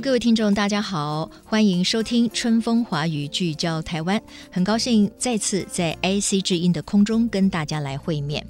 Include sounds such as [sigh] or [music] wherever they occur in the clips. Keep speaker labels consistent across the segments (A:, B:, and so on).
A: 各位听众，大家好，欢迎收听《春风华语》，聚焦台湾。很高兴再次在 AC 之音的空中跟大家来会面。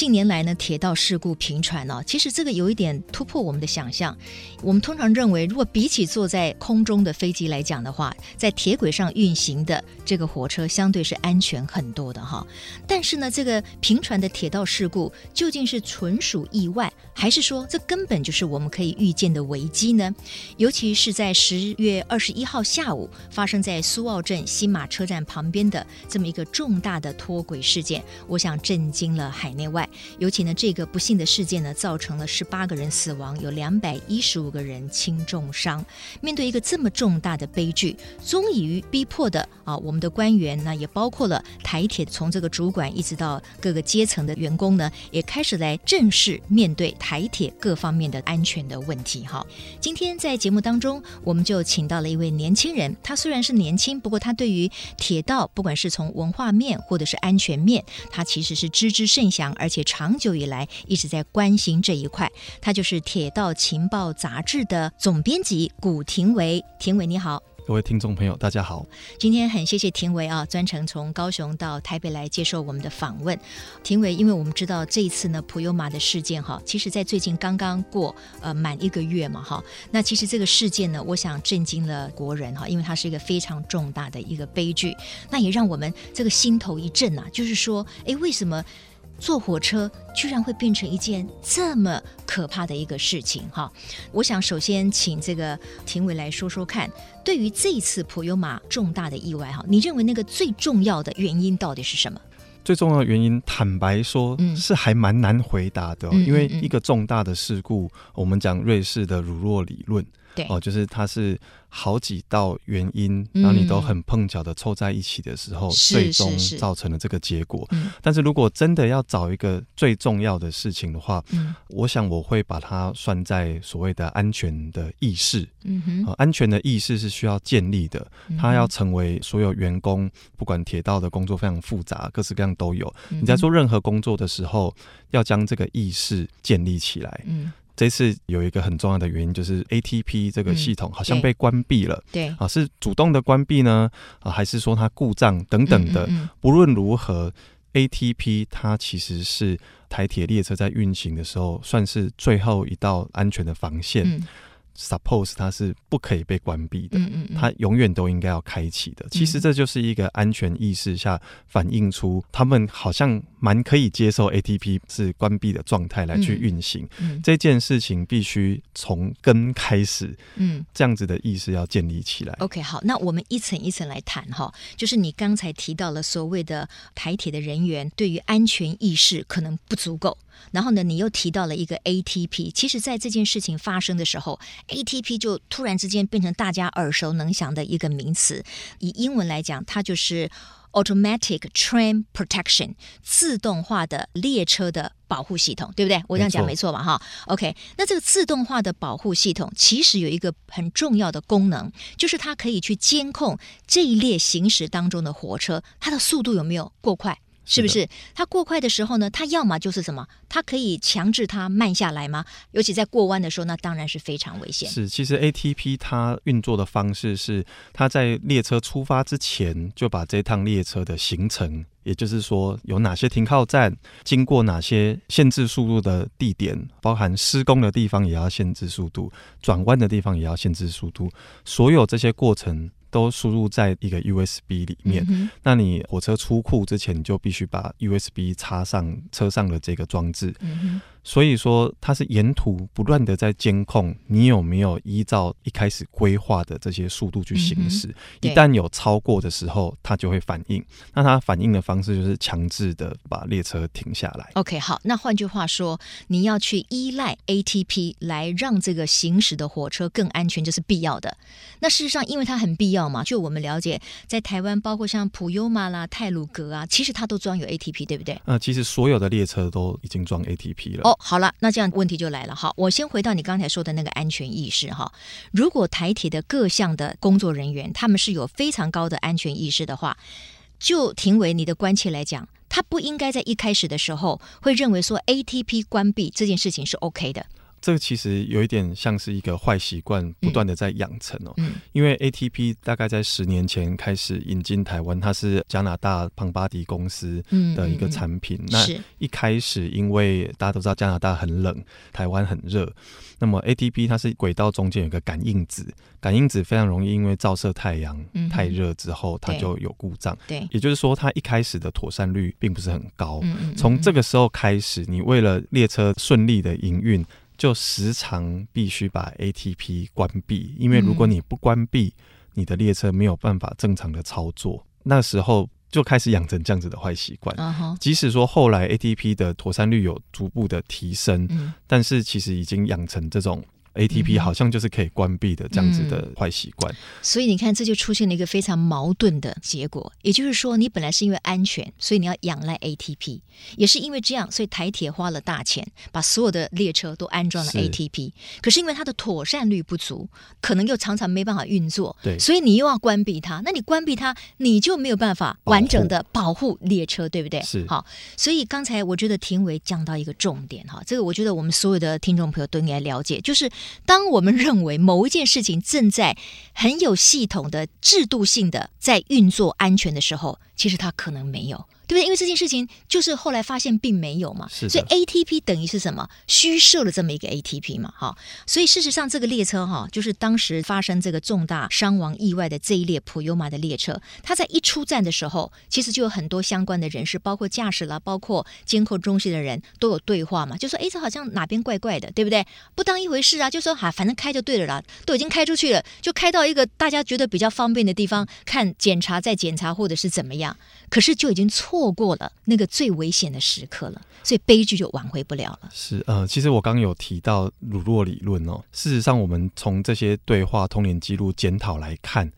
A: 近年来呢，铁道事故频传呢，其实这个有一点突破我们的想象。我们通常认为，如果比起坐在空中的飞机来讲的话，在铁轨上运行的这个火车相对是安全很多的哈。但是呢，这个频传的铁道事故究竟是纯属意外，还是说这根本就是我们可以预见的危机呢？尤其是在十月二十一号下午发生在苏澳镇新马车站旁边的这么一个重大的脱轨事件，我想震惊了海内外。尤其呢，这个不幸的事件呢，造成了十八个人死亡，有两百一十五个人轻重伤。面对一个这么重大的悲剧，终于逼迫的啊，我们的官员呢，也包括了台铁从这个主管一直到各个阶层的员工呢，也开始来正式面对台铁各方面的安全的问题。哈，今天在节目当中，我们就请到了一位年轻人，他虽然是年轻，不过他对于铁道，不管是从文化面或者是安全面，他其实是知之甚详，而且长久以来一直在关心这一块，他就是《铁道情报》杂志的总编辑古廷维。廷维你好，
B: 各位听众朋友，大家好。
A: 今天很谢谢廷维啊，专程从高雄到台北来接受我们的访问。廷维，因为我们知道这一次呢普悠玛的事件哈，其实在最近刚刚过呃满一个月嘛哈，那其实这个事件呢，我想震惊了国人哈，因为它是一个非常重大的一个悲剧，那也让我们这个心头一震呐、啊，就是说，哎，为什么？坐火车居然会变成一件这么可怕的一个事情哈！我想首先请这个评委来说说看，对于这一次普悠玛重大的意外哈，你认为那个最重要的原因到底是什么？
B: 最重要的原因，坦白说，是还蛮难回答的，嗯，因为一个重大的事故，我们讲瑞士的乳酪理论。对哦，就是它是好几道原因，然后你都很碰巧的凑在一起的时候，嗯、最终造成了这个结果。是是是，但是如果真的要找一个最重要的事情的话，嗯、我想我会把它算在所谓的安全的意识。嗯哼、呃，安全的意识是需要建立的，它要成为所有员工，不管铁道的工作非常复杂，各式各样都有。你在做任何工作的时候，要将这个意识建立起来。嗯。这次有一个很重要的原因，就是 ATP 这个系统好像被关闭了。对，对啊，是主动的关闭呢，啊，还是说它故障等等的？嗯嗯嗯，不论如何，ATP 它其实是台铁列车在运行的时候，算是最后一道安全的防线。嗯 Suppose 它是不可以被关闭的，嗯嗯嗯，它永远都应该要开启的。其实这就是一个安全意识下反映出他们好像蛮可以接受 ATP 是关闭的状态来去运行。嗯嗯，这件事情必须从根开始，嗯，这样子的意识要建立起来。
A: OK，好，那我们一层一层来谈哈。就是你刚才提到了所谓的台铁的人员对于安全意识可能不足够。然后呢，你又提到了一个 ATP，其实，在这件事情发生的时候，ATP 就突然之间变成大家耳熟能详的一个名词。以英文来讲，它就是 Automatic Train Protection，自动化的列车的保护系统，对不对？我这样讲没错吧？哈，OK。那这个自动化的保护系统其实有一个很重要的功能，就是它可以去监控这一列行驶当中的火车，它的速度有没有过快。是不是它过快的时候呢？它要么就是什么？它可以强制它慢下来吗？尤其在过弯的时候，那当然是非常危险。
B: 是，其实 ATP 它运作的方式是，它在列车出发之前就把这趟列车的行程，也就是说有哪些停靠站，经过哪些限制速度的地点，包含施工的地方也要限制速度，转弯的地方也要限制速度，所有这些过程。都输入在一个 USB 里面。嗯、那你火车出库之前，你就必须把 USB 插上车上的这个装置。嗯、所以说它是沿途不断的在监控你有没有依照一开始规划的这些速度去行驶。嗯、一旦有超过的时候，它就会反应。那它反应的方式就是强制的把列车停下来。
A: OK，好，那换句话说，你要去依赖 ATP 来让这个行驶的火车更安全，这是必要的。那事实上，因为它很必要嘛，就我们了解，在台湾，包括像普悠玛啦、泰鲁格啊，其实它都装有 ATP，对不对？
B: 呃，其实所有的列车都已经装 ATP 了。
A: 哦，好了，那这样问题就来了。哈，我先回到你刚才说的那个安全意识哈。如果台铁的各项的工作人员他们是有非常高的安全意识的话，就庭委你的关切来讲，他不应该在一开始的时候会认为说 ATP 关闭这件事情是 OK 的。
B: 这个其实有一点像是一个坏习惯，不断的在养成哦。嗯，因为 ATP 大概在十年前开始引进台湾，它是加拿大庞巴迪公司的一个产品。那一开始，因为大家都知道加拿大很冷，台湾很热，那么 ATP 它是轨道中间有个感应子，感应子非常容易因为照射太阳太热之后，它就有故障。对，也就是说，它一开始的妥善率并不是很高。从这个时候开始，你为了列车顺利的营运。就时常必须把 ATP 关闭，因为如果你不关闭，你的列车没有办法正常的操作。那时候就开始养成这样子的坏习惯。即使说后来 ATP 的妥善率有逐步的提升，但是其实已经养成这种。ATP 好像就是可以关闭的这样子的坏习惯，
A: 所以你看，这就出现了一个非常矛盾的结果。也就是说，你本来是因为安全，所以你要仰赖 ATP，也是因为这样，所以台铁花了大钱把所有的列车都安装了 ATP。可是因为它的妥善率不足，可能又常常没办法运作，对，所以你又要关闭它。那你关闭它，你就没有办法完整的保护列车，对不对？
B: 是。
A: 好，所以刚才我觉得庭伟讲到一个重点哈，这个我觉得我们所有的听众朋友都应该了解，就是。当我们认为某一件事情正在很有系统的、制度性的在运作安全的时候，其实它可能没有。对不对？因为这件事情就是后来发现并没有嘛，所以 ATP 等于是什么？虚设了这么一个 ATP 嘛，哈。所以事实上，这个列车哈，就是当时发生这个重大伤亡意外的这一列普悠玛的列车，它在一出站的时候，其实就有很多相关的人士，包括驾驶啦，包括监控中心的人都有对话嘛，就说：“哎，这好像哪边怪怪的，对不对？”不当一回事啊，就说：“哈，反正开就对了啦，都已经开出去了，就开到一个大家觉得比较方便的地方看检查再检查，或者是怎么样。”可是就已经错。错过了那个最危险的时刻了，所以悲剧就挽回不了了。
B: 是呃，其实我刚刚有提到鲁洛理论哦。事实上，我们从这些对话通联记录检讨来看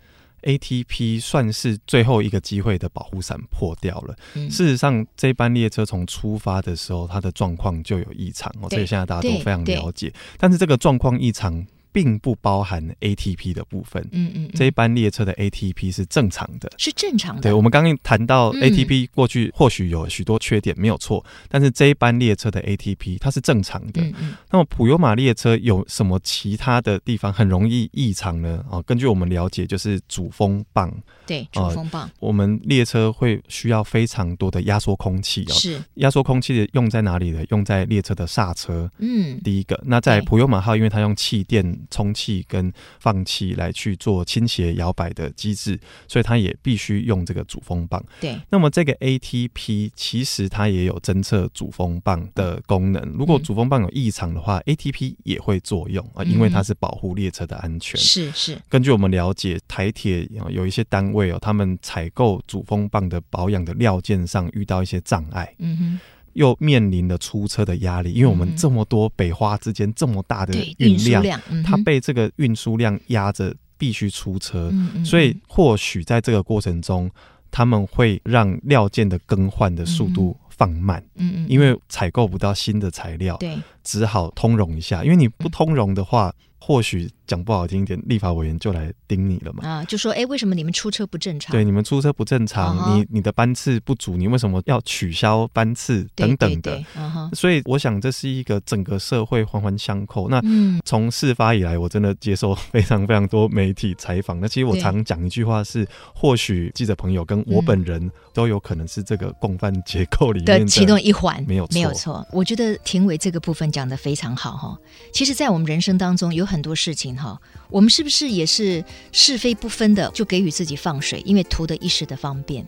B: ，ATP 算是最后一个机会的保护伞破掉了。嗯、事实上，这班列车从出发的时候，它的状况就有异常哦，这个现在大家都非常了解。但是这个状况异常。并不包含 ATP 的部分。嗯嗯，这一班列车的 ATP 是正常的，
A: 是正常的。
B: 对，我们刚刚谈到 ATP 过去或许有许多缺点，没有错。但是这一班列车的 ATP 它是正常的。嗯嗯。那么普悠玛列车有什么其他的地方很容易异常呢？啊，根据我们了解，就是主风棒。
A: 对，主风棒。
B: 我们列车会需要非常多的压缩空气哦。是。压缩空气的用在哪里呢？用在列车的刹车。嗯。第一个，那在普悠玛号，因为它用气垫。充气跟放气来去做倾斜摇摆的机制，所以它也必须用这个主风棒。对，那么这个 ATP 其实它也有侦测主风棒的功能。如果主风棒有异常的话，嗯，ATP 也会作用啊，因为它是保护列车的安全。是是。根据我们了解，台铁有一些单位哦，他们采购主风棒的保养的料件上遇到一些障碍。嗯哼。又面临了出车的压力，因为我们这么多北花之间这么大的运量，量嗯、它被这个运输量压着，必须出车，所以或许在这个过程中，他们会让料件的更换的速度放慢，嗯嗯、因为采购不到新的材料，对，只好通融一下，因为你不通融的话，或许。讲不好听一点，立法委员就来盯你了嘛？
A: 啊，就说哎，为什么你们出车不正常？
B: 对，你们出车不正常，哦、你你的班次不足，你为什么要取消班次等等的？对对对哦、所以我想这是一个整个社会环环相扣。那从事发以来，我真的接受非常非常多媒体采访。那其实我常讲一句话是：或许记者朋友跟我本人都有可能是这个共犯结构里面的，
A: 的其中一环，
B: 没有错，
A: 没有错。我觉得庭委这个部分讲得非常好哈。其实，在我们人生当中有很多事情。哈，我们是不是也是是非不分的就给予自己放水，因为图的一时的方便？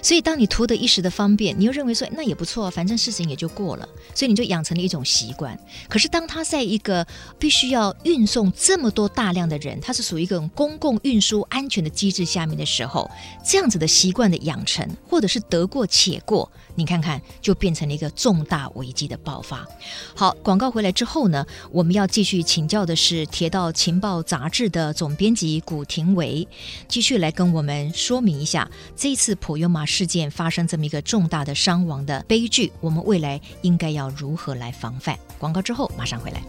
A: 所以当你图得一时的方便，你又认为说那也不错，反正事情也就过了，所以你就养成了一种习惯。可是当他在一个必须要运送这么多大量的人，他是属于一个公共运输安全的机制下面的时候，这样子的习惯的养成，或者是得过且过，你看看就变成了一个重大危机的爆发。好，广告回来之后呢，我们要继续请教的是《铁道情报杂志》的总编辑古廷维，继续来跟我们说明一下这一次普油马事件发生这么一个重大的伤亡的悲剧，我们未来应该要如何来防范？广告之后马上回来。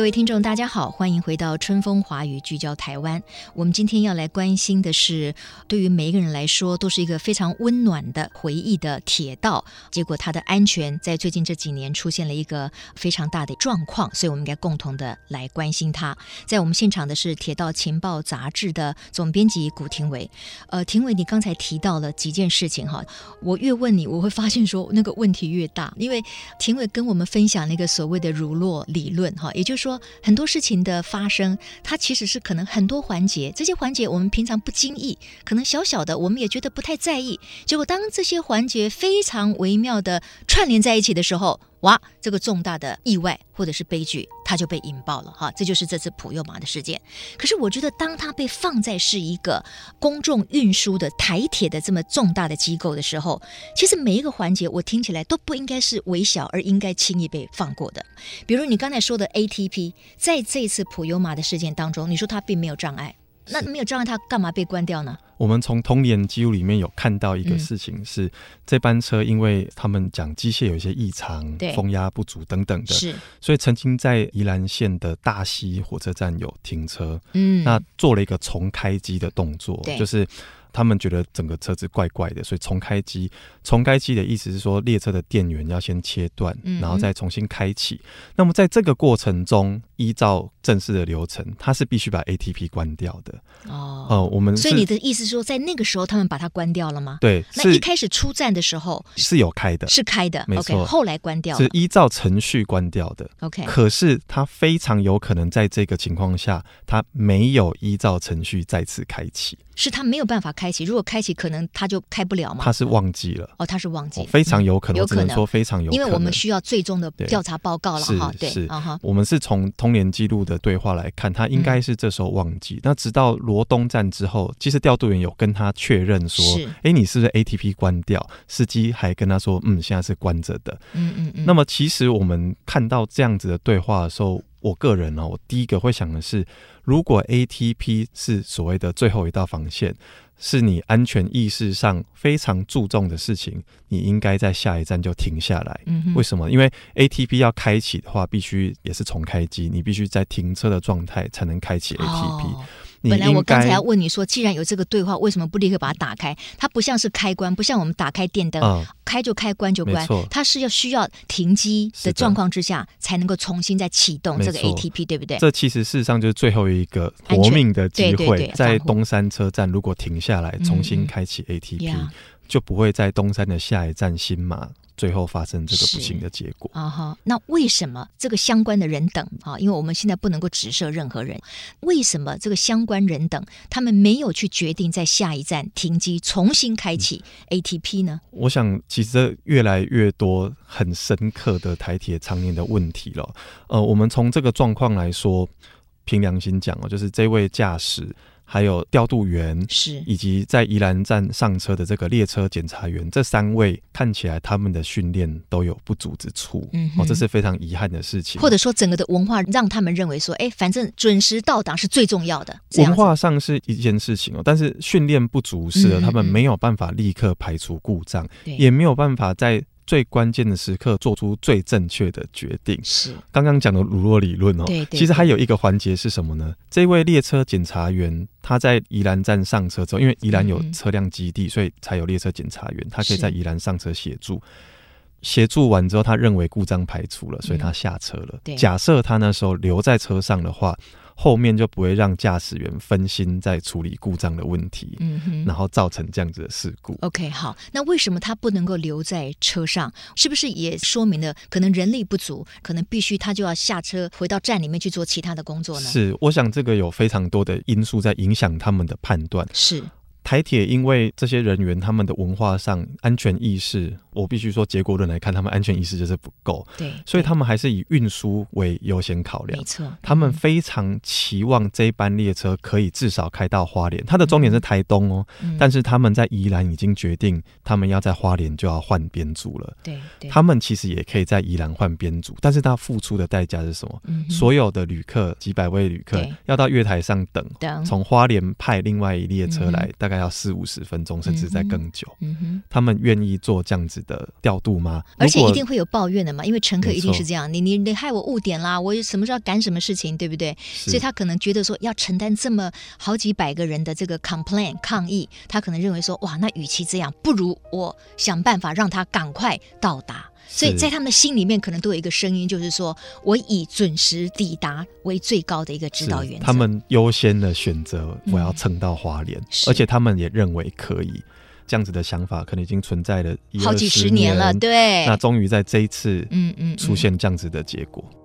A: 各位听众，大家好，欢迎回到春风华语聚焦台湾。我们今天要来关心的是，对于每一个人来说，都是一个非常温暖的回忆的铁道。结果它的安全在最近这几年出现了一个非常大的状况，所以我们应该共同的来关心它。在我们现场的是《铁道情报杂志》的总编辑古廷伟。呃，廷伟，你刚才提到了几件事情哈，我越问你，我会发现说那个问题越大，因为廷伟跟我们分享那个所谓的乳酪理论哈，也就是说。说很多事情的发生，它其实是可能很多环节，这些环节我们平常不经意，可能小小的，我们也觉得不太在意。结果当这些环节非常微妙的串联在一起的时候，哇，这个重大的意外或者是悲剧，它就被引爆了哈，这就是这次普悠玛的事件。可是我觉得，当它被放在是一个公众运输的台铁的这么重大的机构的时候，其实每一个环节我听起来都不应该是微小而应该轻易被放过的。比如你刚才说的 ATP，在这次普悠玛的事件当中，你说它并没有障碍，那没有障碍，它干嘛被关掉呢？
B: 我们从通联记录里面有看到一个事情是，嗯、这班车因为他们讲机械有一些异常，对，风压不足等等的，是，所以曾经在宜兰县的大溪火车站有停车，嗯，那做了一个重开机的动作，就是。他们觉得整个车子怪怪的，所以重开机。重开机的意思是说，列车的电源要先切断，然后再重新开启。嗯、那么在这个过程中，依照正式的流程，他是必须把 ATP 关掉的。哦，呃，我们
A: 所以你的意思是说，在那个时候他们把它关掉了吗？
B: 对，
A: 那一开始出站的时候
B: 是有开的，
A: 是开的，
B: 没错。
A: Okay, 后来关掉了，
B: 是依照程序关掉的。
A: OK，
B: 可是他非常有可能在这个情况下，他没有依照程序再次开启。
A: 是他没有办法开启，如果开启，可能他就开不了吗。
B: 他是忘记了
A: 哦，他是忘记，
B: 哦、非常有可能，有可能说非常有可能，
A: 因为我们需要最终的调查报告了哈。对，是，
B: 我们是从通联记录的对话来看，他应该是这时候忘记。嗯、那直到罗东站之后，其实调度员有跟他确认说，哎，你是不是 ATP 关掉？司机还跟他说，嗯，现在是关着的。嗯嗯嗯。那么其实我们看到这样子的对话的时候。我个人呢，我第一个会想的是，如果 ATP 是所谓的最后一道防线，是你安全意识上非常注重的事情，你应该在下一站就停下来。嗯。为什么？因为 ATP 要开启的话，必须也是重开机，你必须在停车的状态才能开启 ATP。哦本来
A: 我刚才要问你说，既然有这个对话，为什么不立刻把它打开？它不像是开关，不像我们打开电灯，嗯、开就开，关就关。它是要需要停机的状况之下，才能够重新再启动这个 ATP，对不对？
B: 这其实事实上就是最后一个活命的机会，在东山车站如果停下来，重新开启 ATP，嗯、就不会在东山的下一站新马。最后发生这个不幸的结果
A: 啊哈！那为什么这个相关的人等啊？因为我们现在不能够指涉任何人，为什么这个相关人等他们没有去决定在下一站停机，重新开启 ATP 呢？
B: 嗯，我想，其实越来越多很深刻的台铁常年的问题了。呃，我们从这个状况来说，凭良心讲哦，就是这位驾驶。还有调度员是，以及在宜兰站上车的这个列车检查员，这三位看起来他们的训练都有不足之处，嗯哼，哦，这是非常遗憾的事情。
A: 或者说，整个的文化让他们认为说，哎，反正准时到达是最重要的。
B: 文化上是一件事情哦，但是训练不足是的，他们没有办法立刻排除故障，嗯、也没有办法在。最关键的时刻做出最正确的决定。是刚刚讲的鲁洛理论哦。对，对，对，其实还有一个环节是什么呢？这位列车检查员他在宜兰站上车之后，因为宜兰有车辆基地，嗯、所以才有列车检查员，他可以在宜兰上车协助。协助完之后，他认为故障排除了，所以他下车了。
A: 嗯、
B: 假设他那时候留在车上的话。后面就不会让驾驶员分心在处理故障的问题，嗯哼，然后造成这样子的事故。
A: OK，好，那为什么他不能够留在车上？是不是也说明了可能人力不足，可能必须他就要下车回到站里面去做其他的工作呢？
B: 是，我想这个有非常多的因素在影响他们的判断。
A: 是。
B: 台铁因为这些人员他们的文化上安全意识，我必须说结果论来看，他们安全意识就是不够。
A: 对，
B: 所以他们还是以运输为优先考量。
A: 没错，
B: 他们非常期望这一班列车可以至少开到花莲。它的终点是台东哦，嗯、但是他们在宜兰已经决定，他们要在花莲就要换编组了。
A: 对，对，
B: 他们其实也可以在宜兰换编组，但是他付出的代价是什么？嗯、所有的旅客几百位旅客要到月台上等，从花莲派另外一列车来，嗯、大概要四五十分。分钟甚至在更久，嗯哼，他们愿意做这样子的调度吗？
A: 而且一定会有抱怨的嘛，因为乘客一定是这样，你你你害我误点啦，我什么时候要赶什么事情，对不对？所以他可能觉得说要承担这么好几百个人的这个 complain 抗议，他可能认为说哇，那与其这样，不如我想办法让他赶快到达。所以在他们的心里面，可能都有一个声音，就是说我以准时抵达为最高的一个指导原则。
B: 他们优先的选择，我要蹭到花莲，嗯、而且他们也认为可以这样子的想法，可能已经存在了
A: 好几十年了。对，
B: 那终于在这一次，嗯嗯，出现这样子的结果。嗯嗯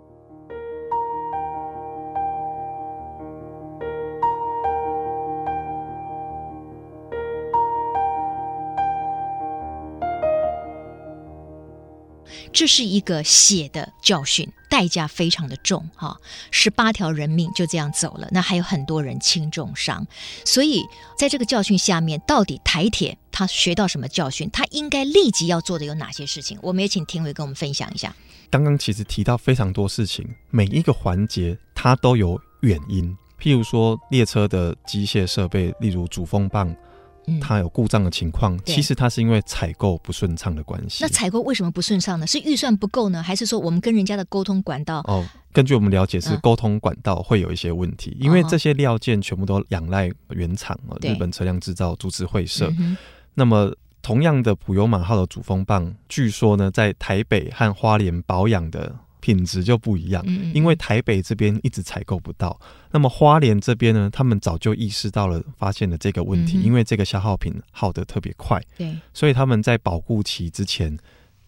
A: 这是一个血的教训，代价非常的重哈，十八条人命就这样走了，那还有很多人轻重伤，所以在这个教训下面，到底台铁他学到什么教训？他应该立即要做的有哪些事情？我们也请庭纬跟我们分享一下。
B: 刚刚其实提到非常多事情，每一个环节它都有原因，譬如说列车的机械设备，例如主风棒。它有故障的情况，其实它是因为采购不顺畅的关系。
A: 那采购为什么不顺畅呢？是预算不够呢，还是说我们跟人家的沟通管道？
B: 哦，根据我们了解，是沟通管道会有一些问题，嗯、因为这些料件全部都仰赖原厂哦，日本车辆制造株式会社。嗯、那么，同样的普悠玛号的主风棒，据说呢，在台北和花莲保养的。品质就不一样，因为台北这边一直采购不到，那么花莲这边呢，他们早就意识到了，发现了这个问题，因为这个消耗品耗得特别快，对，所以他们在保护期之前，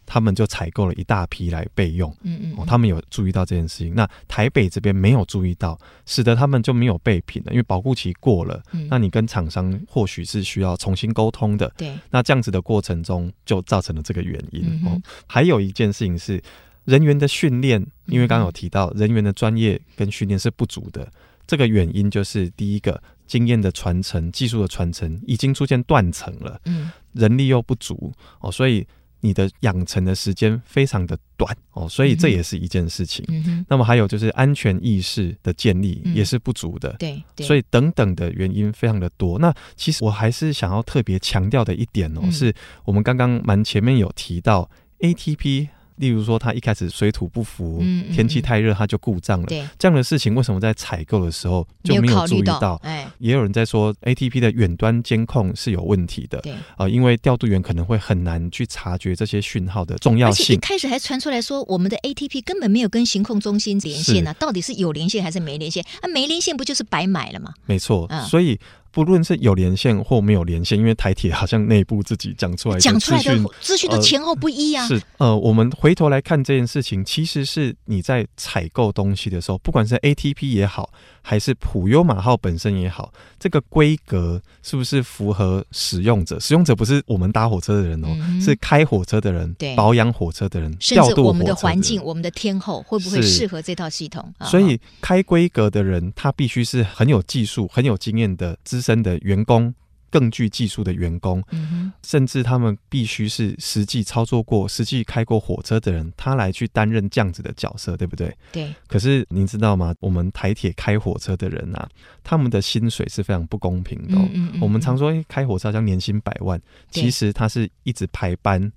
B: 他们就采购了一大批来备用，嗯嗯，哦他们有注意到这件事情，那台北这边没有注意到，使得他们就没有备品了，因为保护期过了，那你跟厂商或许是需要重新沟通的，对，那这样子的过程中就造成了这个原因。哦。还有一件事情是。人员的训练，因为刚刚有提到人员的专业跟训练是不足的，这个原因就是第一个经验的传承、技术的传承已经出现断层了，嗯，人力又不足哦，所以你的养成的时间非常的短哦，所以这也是一件事情。那么还有就是安全意识的建立也是不足的，对，所以等等的原因非常的多。那其实我还是想要特别强调的一点哦，是我们刚刚蛮前面有提到 ATP。例如说，它一开始水土不服，嗯嗯、天气太热，它就故障了。对这样的事情为什么在采购的时候就没有注意到？到哎、也有人在说，ATP 的远端监控是有问题的。对啊、呃，因为调度员可能会很难去察觉这些讯号的重要性。
A: 一开始还传出来说，我们的 ATP 根本没有跟行控中心连线呢、啊，到底是有连线还是没连线？啊，没连线不就是白买了吗？
B: 没错，嗯、所以。不论是有连线或没有连线，因为台铁好像内部自己讲出来讲出来的
A: 资讯的前后不一啊。
B: 呃、是呃，我们回头来看这件事情，其实是你在采购东西的时候，不管是 ATP 也好，还是普悠玛号本身也好，这个规格是不是符合使用者？使用者不是我们搭火车的人哦，嗯、是开火车的人，保养火车的人，
A: 调度我们的环境、我们的天候会不会适合这套系
B: 统？所以开规格的人，他必须是很有技术、很有经验的资深的员工，更具技术的员工，嗯、甚至他们必须是实际操作过、实际开过火车的人，他来去担任这样子的角色，对不对？对。可是您知道吗？我们台铁开火车的人啊，他们的薪水是非常不公平的、哦。嗯嗯嗯，我们常说开火车好像年薪百万，其实他是一直排班，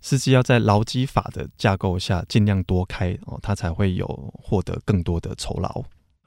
B: 司机要在劳基法的架构下尽量多开哦，他才会有获得更多的酬劳。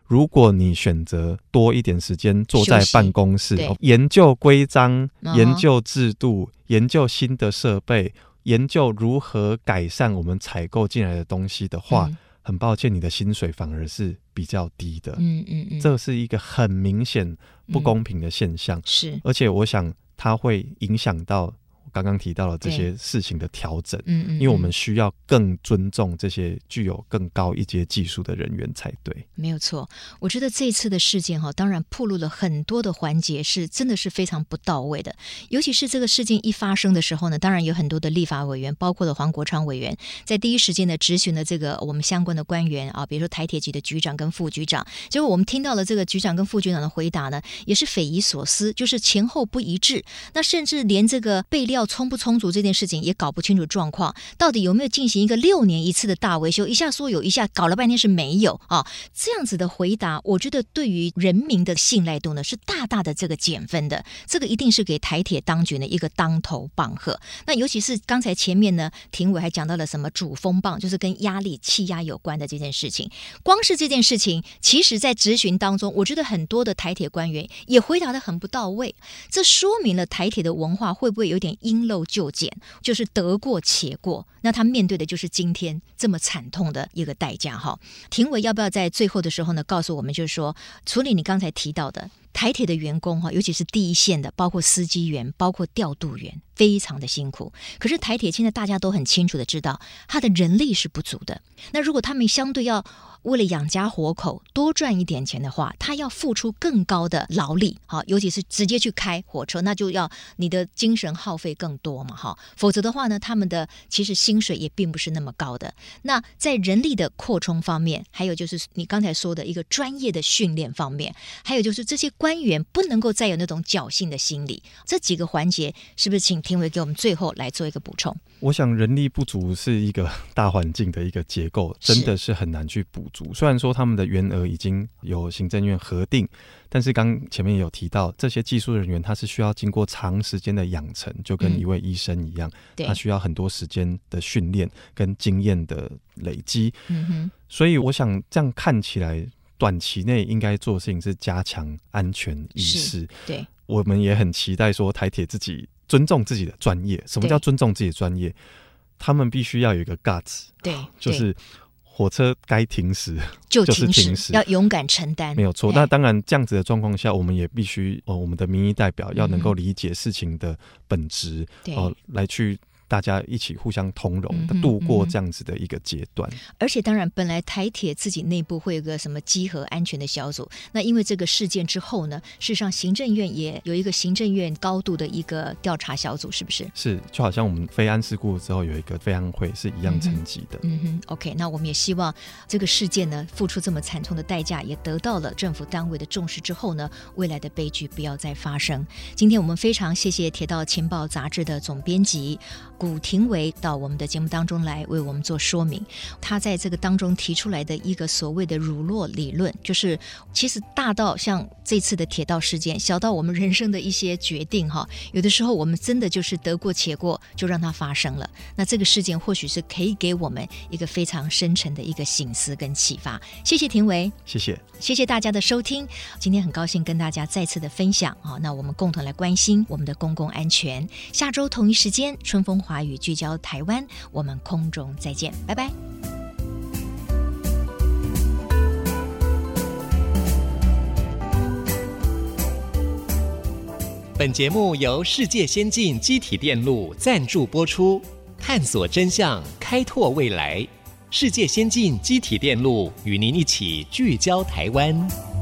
B: 如果你选择多一点时间坐在办公室，研究规章、研究制度、研究新的设备，研究如何改善我们采购进来的东西的话，嗯、很抱歉，你的薪水反而是比较低的。
A: 嗯嗯嗯，
B: 这是一个很明显不公平的现象。
A: 嗯、是，
B: 而且我想它会影响到。刚刚提到了这些事情的调整，嗯嗯，因为我们需要更尊重这些具有更高一阶技术的人员才对。
A: 没有错，我觉得这次的事件哈，当然暴露了很多的环节是真的是非常不到位的。尤其是这个事件一发生的时候呢，当然有很多的立法委员，包括了黄国昌委员，在第一时间的质询了这个我们相关的官员啊，比如说台铁局的局长跟副局长。结果我们听到了这个局长跟副局长的回答呢，也是匪夷所思，就是前后不一致。那甚至连这个备料。充不充足这件事情也搞不清楚状况，到底有没有进行一个六年一次的大维修？一下说有，一下搞了半天是没有啊！这样子的回答，我觉得对于人民的信赖度呢是大大的这个减分的。这个一定是给台铁当局的一个当头棒喝。那尤其是刚才前面呢，庭委还讲到了什么主风棒，就是跟压力、气压有关的这件事情。光是这件事情，其实在质询当中，我觉得很多的台铁官员也回答得很不到位。这说明了台铁的文化会不会有点阴？应漏就减，就是得过且过。那他面对的就是今天这么惨痛的一个代价哈。庭委要不要在最后的时候呢，告诉我们，就是说处理你刚才提到的台铁的员工哈，尤其是第一线的，包括司机员、包括调度员，非常的辛苦。可是台铁现在大家都很清楚的知道，他的人力是不足的。那如果他们相对要为了养家活口多赚一点钱的话，他要付出更高的劳力，好，尤其是直接去开火车，那就要你的精神耗费更多嘛，哈，否则的话呢，他们的其实薪水也并不是那么高的。那在人力的扩充方面，还有就是你刚才说的一个专业的训练方面，还有就是这些官员不能够再有那种侥幸的心理，这几个环节是不是请评委给我们最后来做一个补充？
B: 我想人力不足是一个大环境的一个结构，真的是很难去补。虽然说他们的员额已经有行政院核定，但是刚前面也有提到，这些技术人员他是需要经过长时间的养成，就跟一位医生一样，嗯、他需要很多时间的训练跟经验的累积。嗯哼，所以我想这样看起来，短期内应该做的事情是加强安全意识。
A: 对，
B: 我们也很期待说台铁自己尊重自己的专业。什么叫尊重自己的专业？他们必须要有一个 guts，
A: 对，
B: 就是。火车该停驶 [laughs] 就停驶，
A: 要勇敢承担，
B: 没有错。那当然，这样子的状况下，我们也必须哦，我们的民意代表要能够理解事情的本质，哦、嗯，来去。大家一起互相通融的度过这样子的一个阶段，
A: 而且当然，本来台铁自己内部会有个什么稽核安全的小组，那因为这个事件之后呢，事实上行政院也有一个行政院高度的一个调查小组，是不是？
B: 是，就好像我们飞安事故之后有一个飞安会是一样层级的。
A: 嗯哼，OK，那我们也希望这个事件呢，付出这么惨痛的代价，也得到了政府单位的重视之后呢，未来的悲剧不要再发生。今天我们非常谢谢《铁道情报》杂志的总编辑。古廷维到我们的节目当中来为我们做说明，他在这个当中提出来的一个所谓的乳酪理论，就是其实大到像这次的铁道事件，小到我们人生的一些决定哈，有的时候我们真的就是得过且过，就让它发生了。那这个事件或许是可以给我们一个非常深沉的一个醒思跟启发。谢谢廷维，
B: 谢谢，
A: 谢谢大家的收听。今天很高兴跟大家再次的分享啊，那我们共同来关心我们的公共安全。下周同一时间，春风。华语聚焦台湾，我们空中再见，拜拜。
C: 本节目由世界先进机体电路赞助播出，探索真相，开拓未来。世界先进机体电路与您一起聚焦台湾。